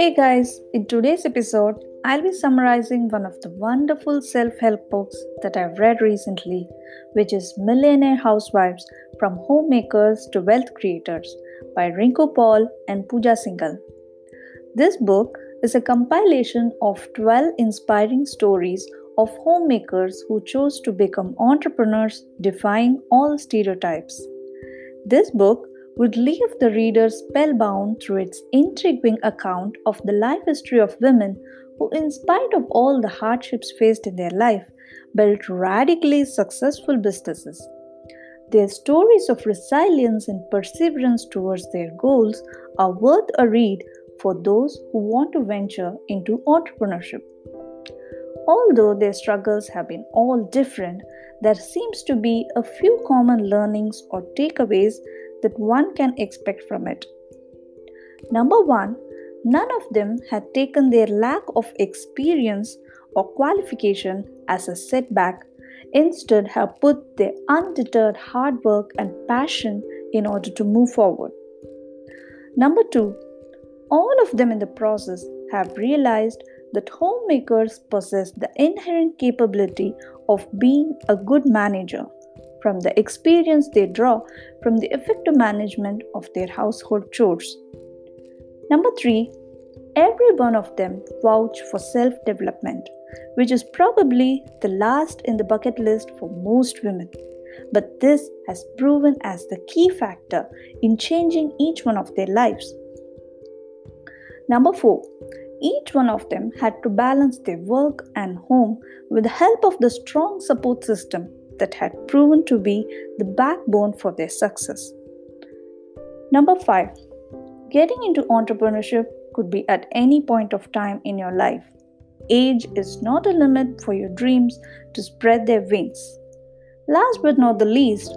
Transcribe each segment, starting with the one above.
Hey guys, in today's episode, I'll be summarizing one of the wonderful self help books that I've read recently, which is Millionaire Housewives From Homemakers to Wealth Creators by Rinku Paul and Pooja Singhal. This book is a compilation of 12 inspiring stories of homemakers who chose to become entrepreneurs, defying all stereotypes. This book would leave the reader spellbound through its intriguing account of the life history of women who, in spite of all the hardships faced in their life, built radically successful businesses. Their stories of resilience and perseverance towards their goals are worth a read for those who want to venture into entrepreneurship. Although their struggles have been all different, there seems to be a few common learnings or takeaways that one can expect from it. Number one, none of them had taken their lack of experience or qualification as a setback, instead, have put their undeterred hard work and passion in order to move forward. Number two, all of them in the process have realized that homemakers possess the inherent capability of being a good manager from the experience they draw from the effective management of their household chores. Number three, every one of them vouch for self development, which is probably the last in the bucket list for most women. But this has proven as the key factor in changing each one of their lives. Number four, each one of them had to balance their work and home with the help of the strong support system that had proven to be the backbone for their success. Number five, getting into entrepreneurship could be at any point of time in your life. Age is not a limit for your dreams to spread their wings. Last but not the least,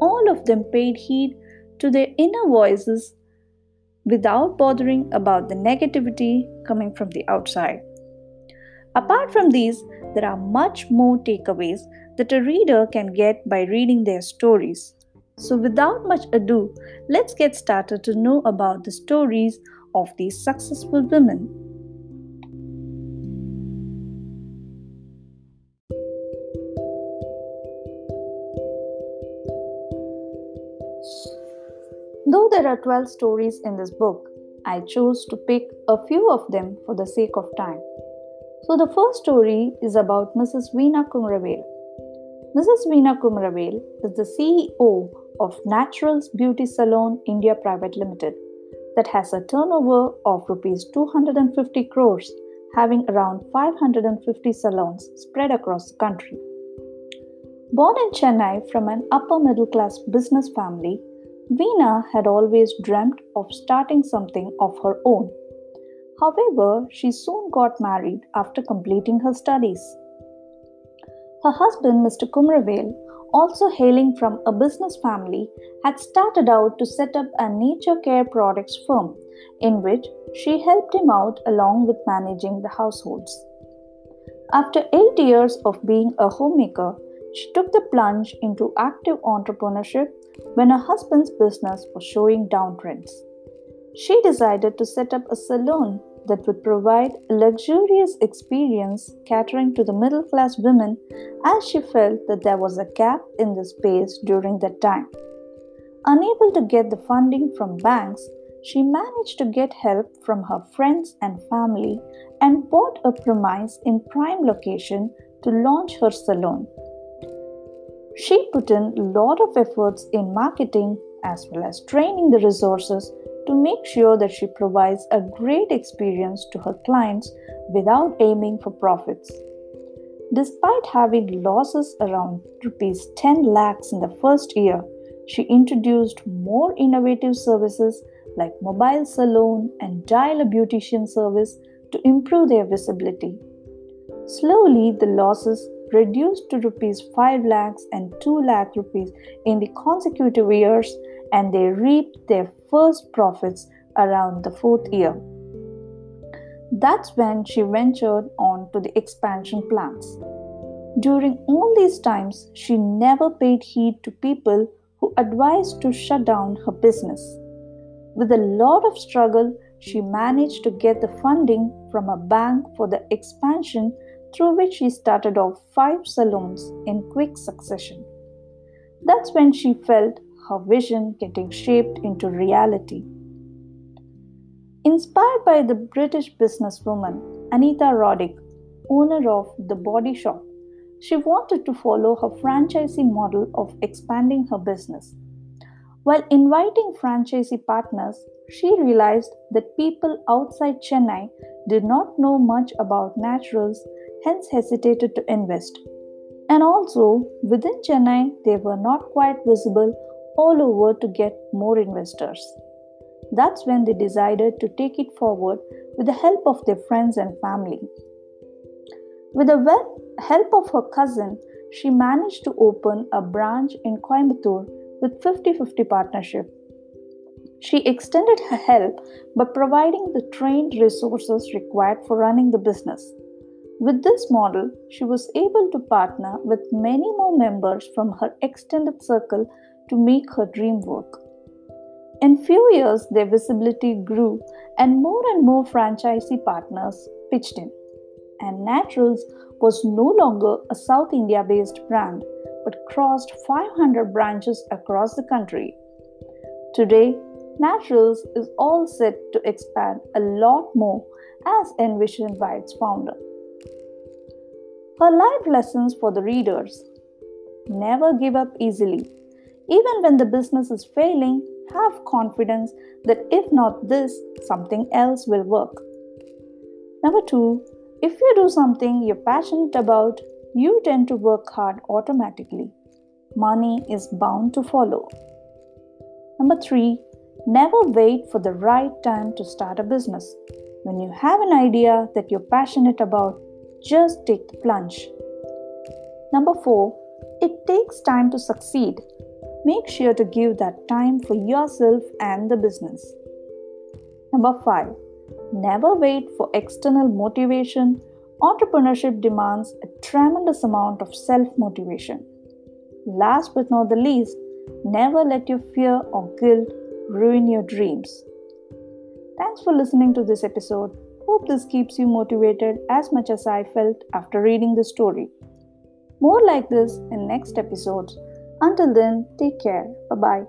all of them paid heed to their inner voices without bothering about the negativity coming from the outside. Apart from these, there are much more takeaways that a reader can get by reading their stories. So, without much ado, let's get started to know about the stories of these successful women. Though there are 12 stories in this book, I chose to pick a few of them for the sake of time. So, the first story is about Mrs. Veena Kumaravel. Mrs. Veena Kumaravel is the CEO of Naturals Beauty Salon India Private Limited that has a turnover of rupees 250 crores having around 550 salons spread across the country. Born in Chennai from an upper middle class business family, Veena had always dreamt of starting something of her own. However, she soon got married after completing her studies. Her husband, Mr. Kumaravel, also hailing from a business family, had started out to set up a nature care products firm in which she helped him out along with managing the households. After eight years of being a homemaker, she took the plunge into active entrepreneurship when her husband's business was showing downtrends. She decided to set up a salon that would provide a luxurious experience catering to the middle class women as she felt that there was a gap in the space during that time. Unable to get the funding from banks, she managed to get help from her friends and family and bought a premise in prime location to launch her salon. She put in a lot of efforts in marketing as well as training the resources to make sure that she provides a great experience to her clients without aiming for profits. Despite having losses around rupees 10 lakhs in the first year, she introduced more innovative services like mobile salon and dial a beautician service to improve their visibility. Slowly, the losses reduced to rupees 5 lakhs and 2 lakh rupees in the consecutive years and they reaped their first profits around the fourth year. That's when she ventured on to the expansion plans. During all these times, she never paid heed to people who advised to shut down her business. With a lot of struggle, she managed to get the funding from a bank for the expansion through which she started off five salons in quick succession. That's when she felt her vision getting shaped into reality. Inspired by the British businesswoman Anita Roddick, owner of The Body Shop, she wanted to follow her franchisee model of expanding her business. While inviting franchisee partners, she realized that people outside Chennai did not know much about naturals, hence hesitated to invest. And also, within Chennai, they were not quite visible all over to get more investors. That's when they decided to take it forward with the help of their friends and family. With the help of her cousin, she managed to open a branch in Coimbatore with 50 50 partnership. She extended her help by providing the trained resources required for running the business. With this model, she was able to partner with many more members from her extended circle to make her dream work. In few years, their visibility grew and more and more franchisee partners pitched in. And Naturals was no longer a South India based brand but crossed 500 branches across the country. Today, Naturals is all set to expand a lot more as envisioned by its founder. Her life lessons for the readers Never give up easily. Even when the business is failing, have confidence that if not this, something else will work. Number two, if you do something you're passionate about, you tend to work hard automatically. Money is bound to follow. Number three, never wait for the right time to start a business. When you have an idea that you're passionate about, just take the plunge. Number four, it takes time to succeed. Make sure to give that time for yourself and the business. Number five, never wait for external motivation entrepreneurship demands a tremendous amount of self motivation. Last but not the least, never let your fear or guilt ruin your dreams. Thanks for listening to this episode. Hope this keeps you motivated as much as I felt after reading the story. More like this in next episodes. Until then, take care. Bye bye.